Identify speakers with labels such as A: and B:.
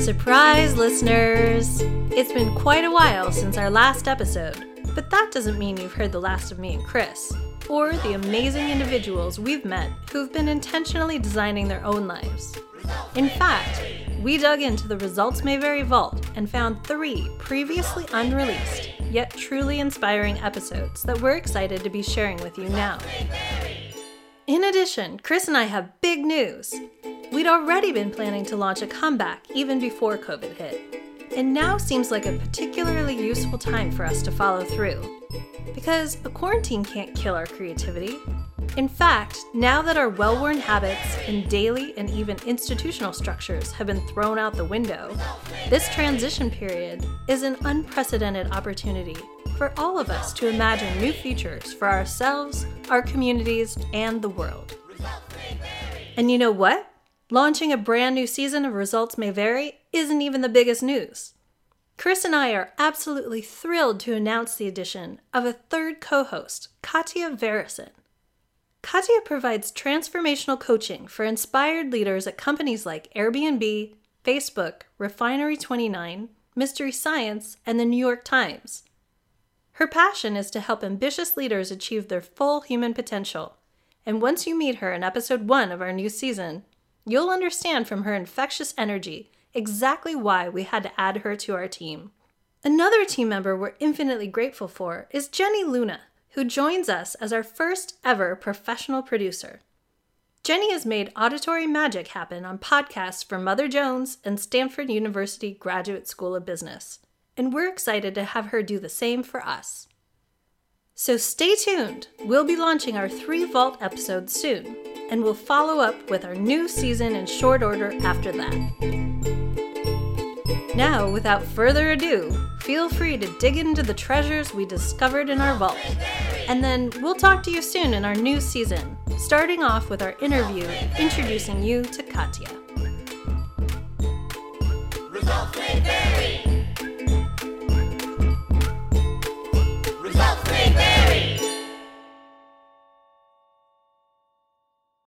A: Surprise, listeners! It's been quite a while since our last episode, but that doesn't mean you've heard the last of me and Chris, or the amazing individuals we've met who've been intentionally designing their own lives. In fact, we dug into the Results May Vary vault and found three previously unreleased, yet truly inspiring episodes that we're excited to be sharing with you now. In addition, Chris and I have big news. We'd already been planning to launch a comeback even before COVID hit, and now seems like a particularly useful time for us to follow through. Because a quarantine can't kill our creativity. In fact, now that our well worn habits and daily and even institutional structures have been thrown out the window, this transition period is an unprecedented opportunity for all of us to imagine new futures for ourselves, our communities, and the world. And you know what? Launching a brand new season of Results May Vary isn't even the biggest news. Chris and I are absolutely thrilled to announce the addition of a third co host, Katia Verresen. Katia provides transformational coaching for inspired leaders at companies like Airbnb, Facebook, Refinery29, Mystery Science, and the New York Times. Her passion is to help ambitious leaders achieve their full human potential. And once you meet her in episode one of our new season, you'll understand from her infectious energy exactly why we had to add her to our team. Another team member we're infinitely grateful for is Jenny Luna, who joins us as our first ever professional producer. Jenny has made auditory magic happen on podcasts for Mother Jones and Stanford University Graduate School of Business, and we're excited to have her do the same for us. So stay tuned. We'll be launching our three Vault episodes soon, and we'll follow up with our new season in short order after that. Now, without further ado, feel free to dig into the treasures we discovered in our vault. And then we'll talk to you soon in our new season, starting off with our interview introducing you to Katia.